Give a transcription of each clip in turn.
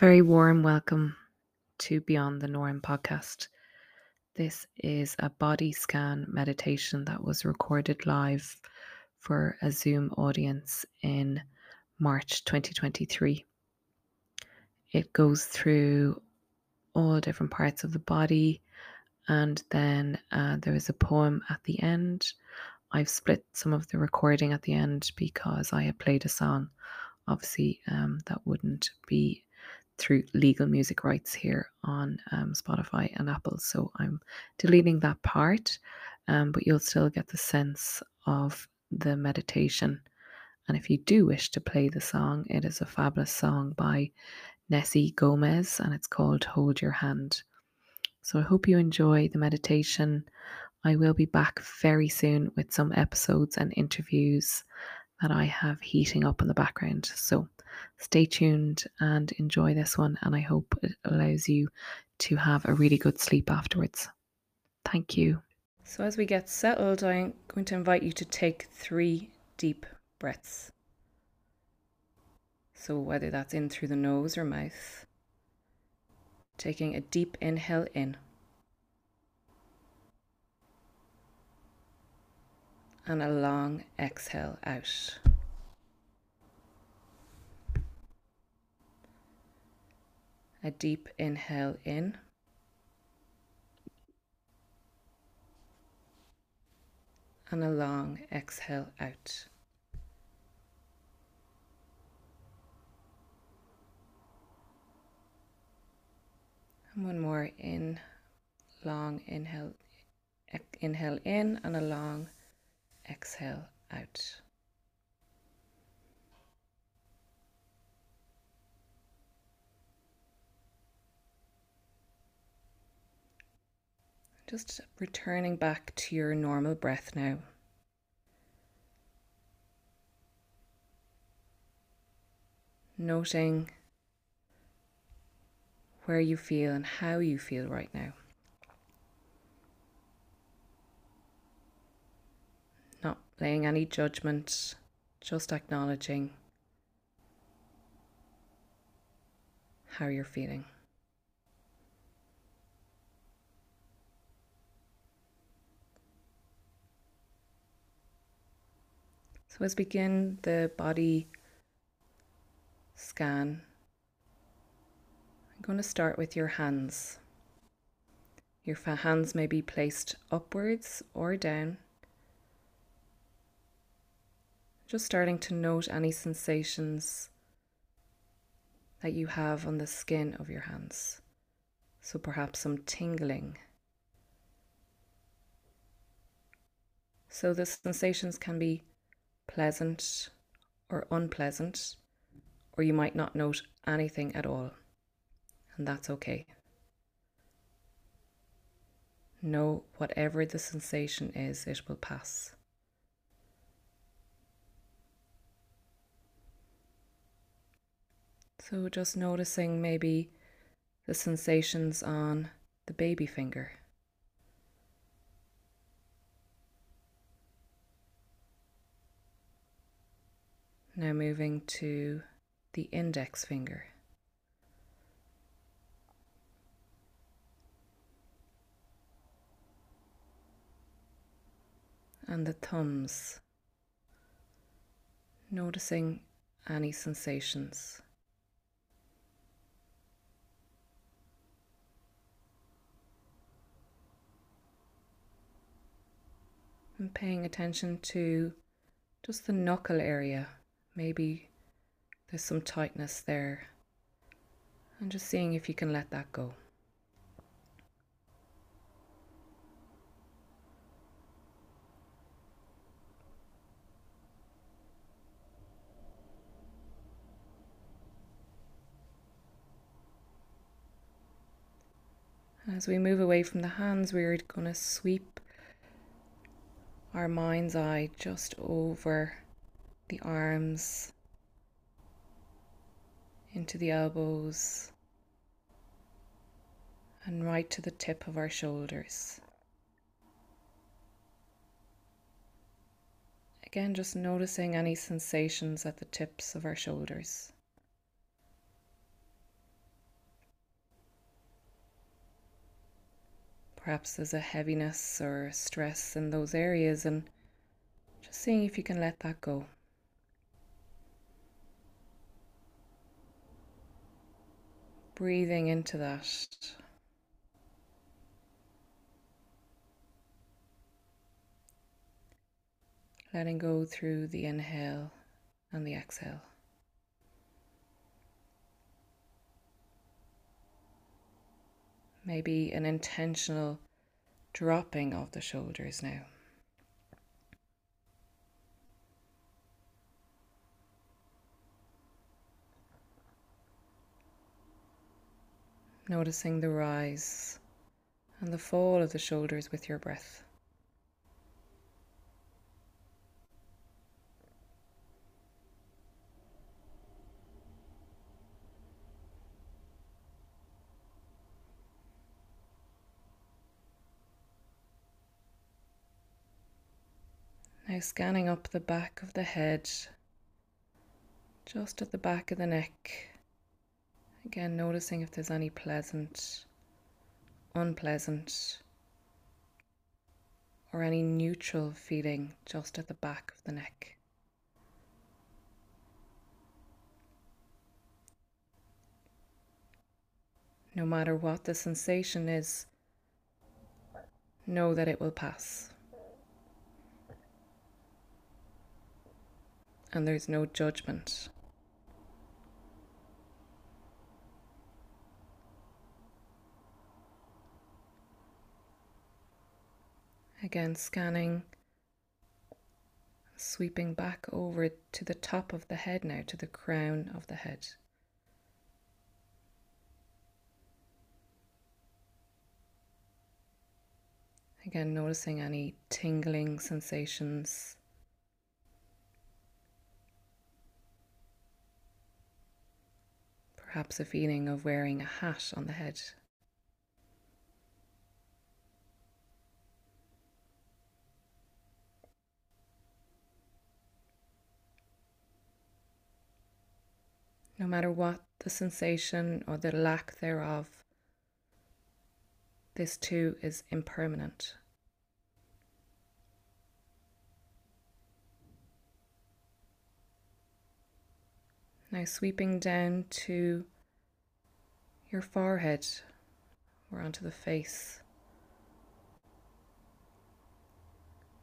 very warm welcome to Beyond the Norm podcast. This is a body scan meditation that was recorded live for a Zoom audience in March 2023. It goes through all different parts of the body, and then uh, there is a poem at the end. I've split some of the recording at the end because I had played a song. Obviously, um, that wouldn't be through legal music rights here on um, Spotify and Apple. So I'm deleting that part, um, but you'll still get the sense of the meditation. And if you do wish to play the song, it is a fabulous song by Nessi Gomes and it's called Hold Your Hand. So I hope you enjoy the meditation. I will be back very soon with some episodes and interviews that I have heating up in the background. So stay tuned and enjoy this one. And I hope it allows you to have a really good sleep afterwards. Thank you. So, as we get settled, I'm going to invite you to take three deep breaths. So, whether that's in through the nose or mouth, taking a deep inhale in. And a long exhale out. A deep inhale in. And a long exhale out. And one more in, long inhale, inhale in, and a long exhale out. Just returning back to your normal breath now. Noting where you feel and how you feel right now. Not laying any judgment, just acknowledging how you're feeling. So as begin the body scan, I'm going to start with your hands. Your hands may be placed upwards or down. Just starting to note any sensations that you have on the skin of your hands. So perhaps some tingling. So the sensations can be pleasant or unpleasant, or you might not note anything at all, and that's okay. Know whatever the sensation is, it will pass. So, just noticing maybe the sensations on the baby finger. Now moving to the index finger. And the thumbs, noticing any sensations. And paying attention to just the knuckle area Maybe there's some tightness there. And just seeing if you can let that go. As we move away from the hands, we're going to sweep our mind's eye just over the arms into the elbows and right to the tip of our shoulders. Again, just noticing any sensations at the tips of our shoulders. Perhaps there's a heaviness or stress in those areas, and just seeing if you can let that go. Breathing into that. Letting go through the inhale and the exhale. Maybe an intentional dropping of the shoulders now. Noticing the rise and the fall of the shoulders with your breath. Now scanning up the back of the head, just at the back of the neck. Again, noticing if there's any pleasant, unpleasant, or any neutral feeling just at the back of the neck. No matter what the sensation is, know that it will pass. And there's no judgment. Again, scanning, sweeping back over to the top of the head now, to the crown of the head. Again, noticing any tingling sensations perhaps a feeling of wearing a hat on the head. No matter what the sensation or the lack thereof, this too is impermanent. Now sweeping down to your forehead or onto the face.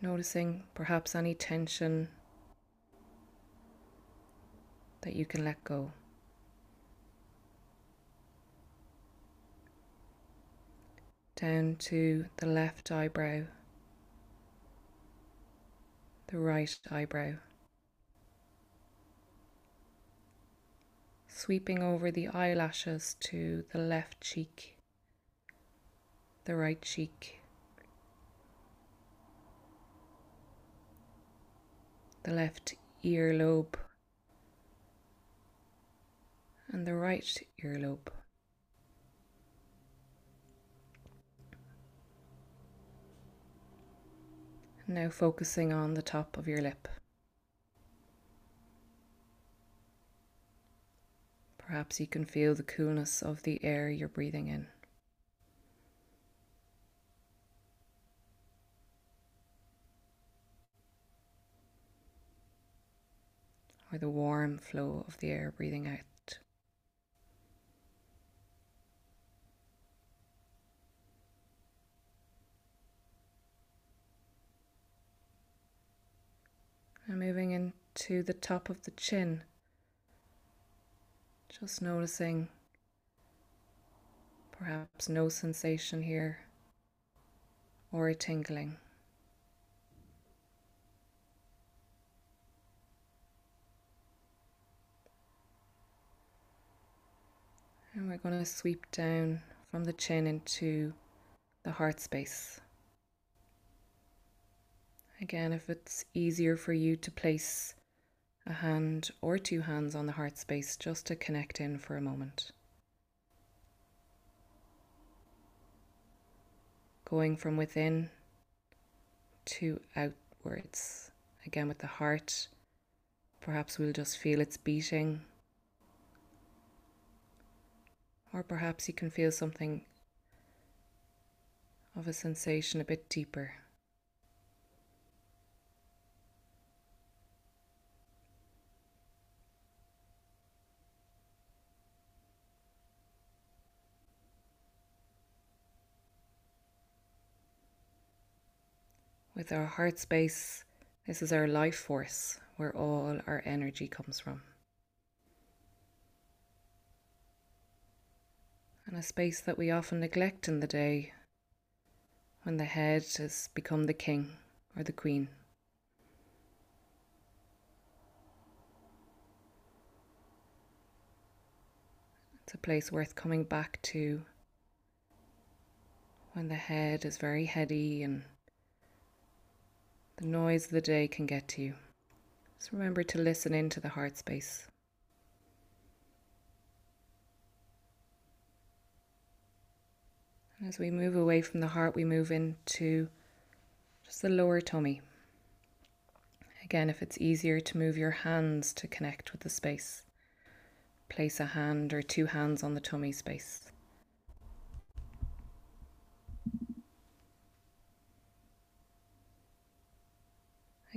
Noticing perhaps any tension that you can let go. Down to the left eyebrow, the right eyebrow. Sweeping over the eyelashes to the left cheek, the right cheek, the left earlobe, and the right earlobe. Now focusing on the top of your lip. Perhaps you can feel the coolness of the air you're breathing in. Or the warm flow of the air breathing out. And moving into the top of the chin. Just noticing perhaps no sensation here or a tingling. And we're going to sweep down from the chin into the heart space. Again, if it's easier for you to place a hand or two hands on the heart space just to connect in for a moment. Going from within to outwards. Again, with the heart, perhaps we'll just feel it's beating. Or perhaps you can feel something of a sensation a bit deeper. With our heart space, this is our life force where all our energy comes from. And a space that we often neglect in the day when the head has become the king or the queen. It's a place worth coming back to when the head is very heady and the noise of the day can get to you. Just remember to listen into the heart space. And as we move away from the heart, we move into just the lower tummy. Again, if it's easier to move your hands to connect with the space, place a hand or two hands on the tummy space.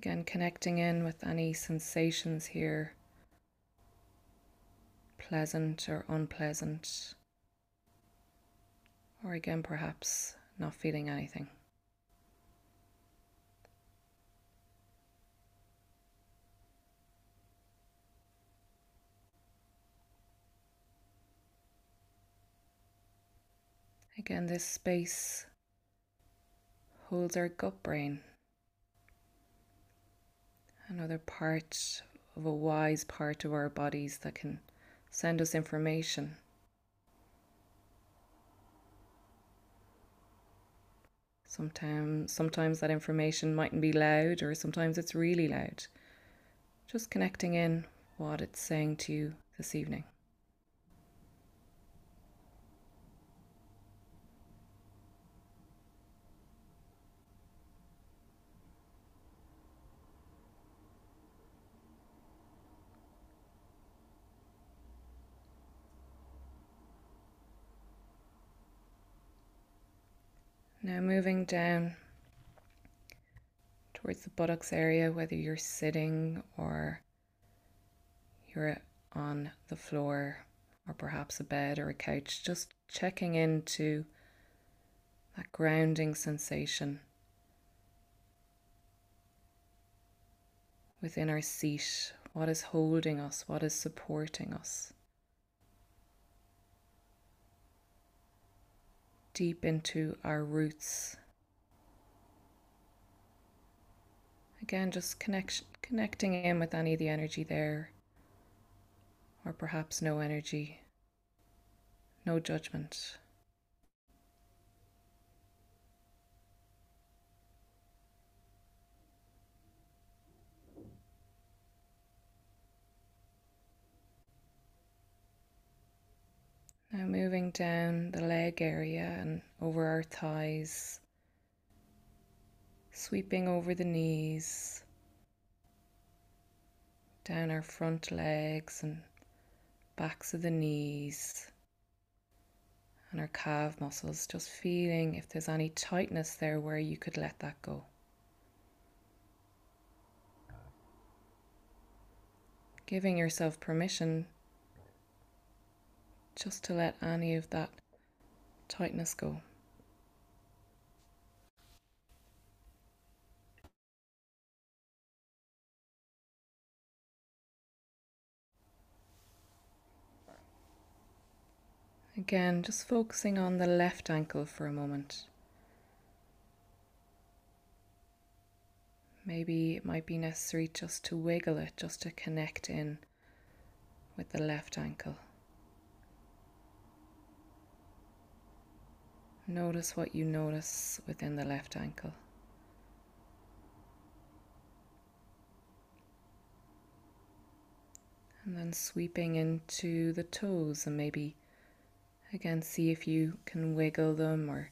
Again, connecting in with any sensations here, pleasant or unpleasant, or again, perhaps not feeling anything. Again, this space holds our gut brain another part of a wise part of our bodies that can send us information. Sometimes, sometimes that information mightn't be loud, or sometimes it's really loud. Just connecting in what it's saying to you this evening. Now moving down towards the buttocks area, whether you're sitting or you're on the floor or perhaps a bed or a couch, just checking into that grounding sensation within our seat. What is holding us? What is supporting us? Deep into our roots. Again, just connection, connecting in with any of the energy there, or perhaps no energy, no judgment. Now moving down the leg area and over our thighs, sweeping over the knees, down our front legs and backs of the knees. And our calf muscles, just feeling if there's any tightness there where you could let that go. Giving yourself permission just to let any of that tightness go. Again, just focusing on the left ankle for a moment. Maybe it might be necessary just to wiggle it, just to connect in with the left ankle. Notice what you notice within the left ankle. And then sweeping into the toes, and maybe again see if you can wiggle them or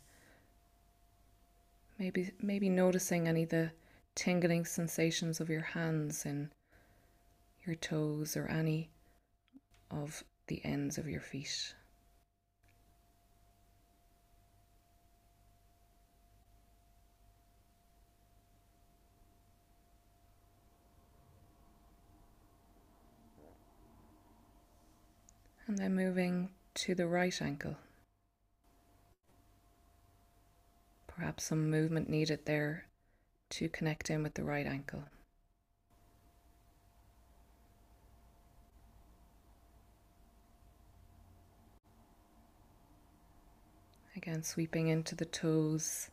maybe maybe noticing any of the tingling sensations of your hands in your toes or any of the ends of your feet. And then moving to the right ankle. Perhaps some movement needed there to connect in with the right ankle. Again, sweeping into the toes.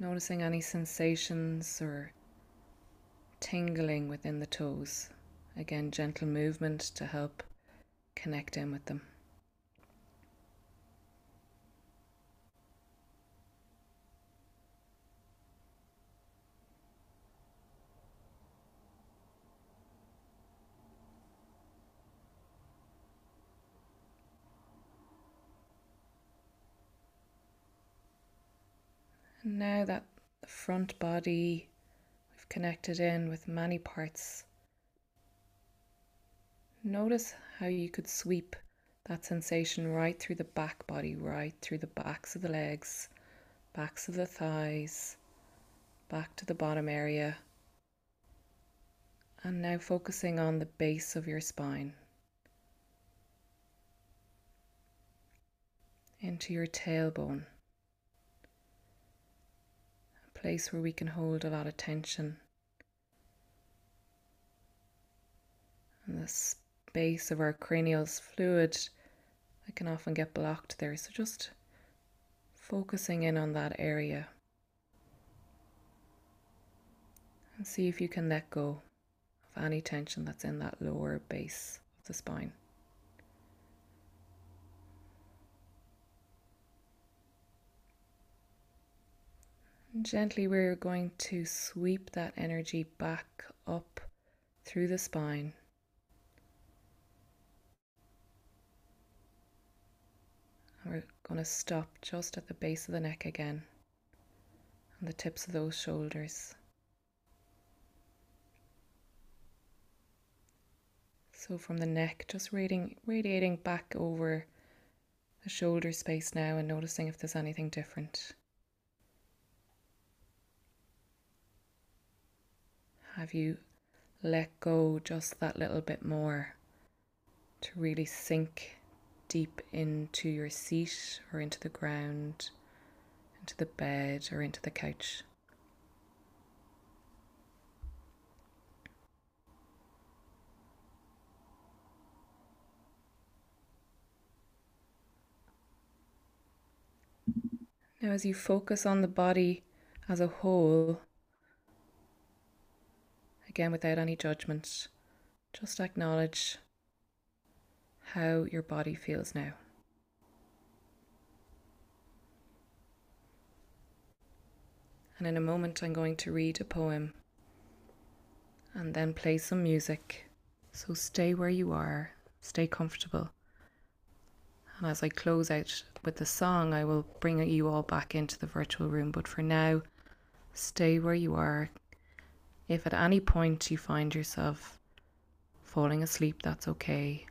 Noticing any sensations or tingling within the toes. Again, gentle movement to help connect in with them. Now that the front body connected in with many parts, notice how you could sweep that sensation right through the back body, right through the backs of the legs, backs of the thighs, back to the bottom area. And now focusing on the base of your spine. Into your tailbone place where we can hold a lot of tension. And the space of our cranial fluid that can often get blocked there. So just focusing in on that area. And see if you can let go of any tension that's in that lower base of the spine. Gently, we're going to sweep that energy back up through the spine. we're going to stop just at the base of the neck again and the tips of those shoulders. So from the neck, just radiating, radiating back over the shoulder space now and noticing if there's anything different. Have you let go just that little bit more to really sink deep into your seat or into the ground, into the bed or into the couch? Now, as you focus on the body as a whole, again without any judgment, just acknowledge how your body feels now. And in a moment, I'm going to read a poem and then play some music. So stay where you are, stay comfortable. And as I close out with the song, I will bring you all back into the virtual room. But for now, stay where you are, if at any point you find yourself falling asleep, that's okay.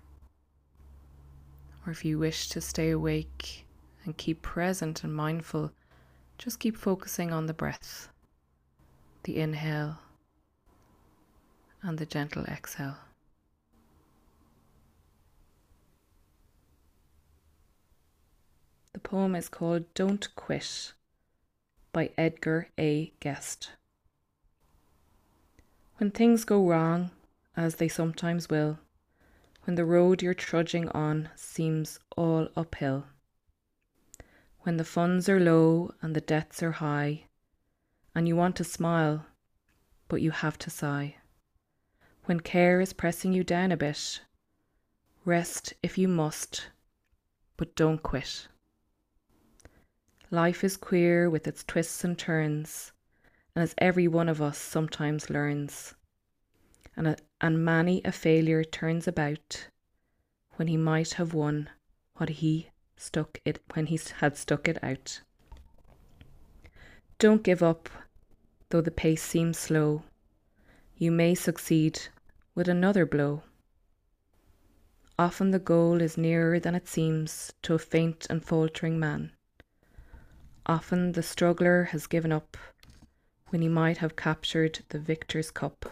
Or if you wish to stay awake and keep present and mindful, just keep focusing on the breath, the inhale, and the gentle exhale. The poem is called Don't Quit by Edgar A. Guest. When things go wrong, as they sometimes will, when the road you're trudging on seems all uphill, when the funds are low and the debts are high, and you want to smile, but you have to sigh, when care is pressing you down a bit, rest if you must, but don't quit. Life is queer with its twists and turns and as every one of us sometimes learns. And, a, and many a failure turns about when he might have won what he stuck it when he had stuck it out. Don't give up, though the pace seems slow. You may succeed with another blow. Often the goal is nearer than it seems to a faint and faltering man. Often the struggler has given up when he might have captured the victor's cup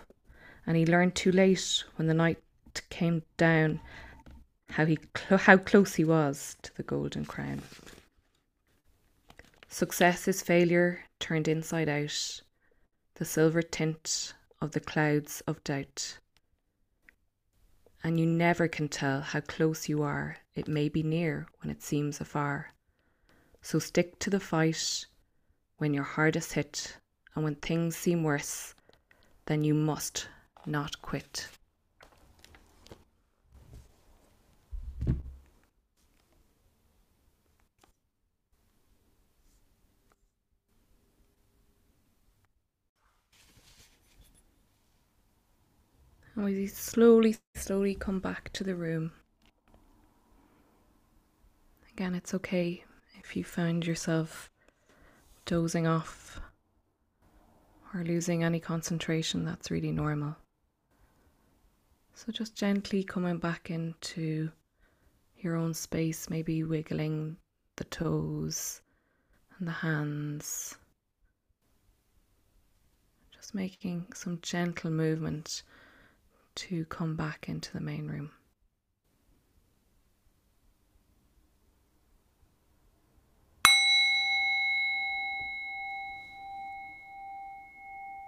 and he learned too late when the night came down how he cl- how close he was to the golden crown. Success is failure turned inside out, the silver tint of the clouds of doubt. And you never can tell how close you are, it may be near when it seems afar. So stick to the fight when you're hardest hit, and when things seem worse, then you must not quit. And we slowly, slowly come back to the room. Again, it's okay if you find yourself dozing off or losing any concentration, that's really normal. So just gently coming back into your own space, maybe wiggling the toes and the hands. Just making some gentle movement to come back into the main room.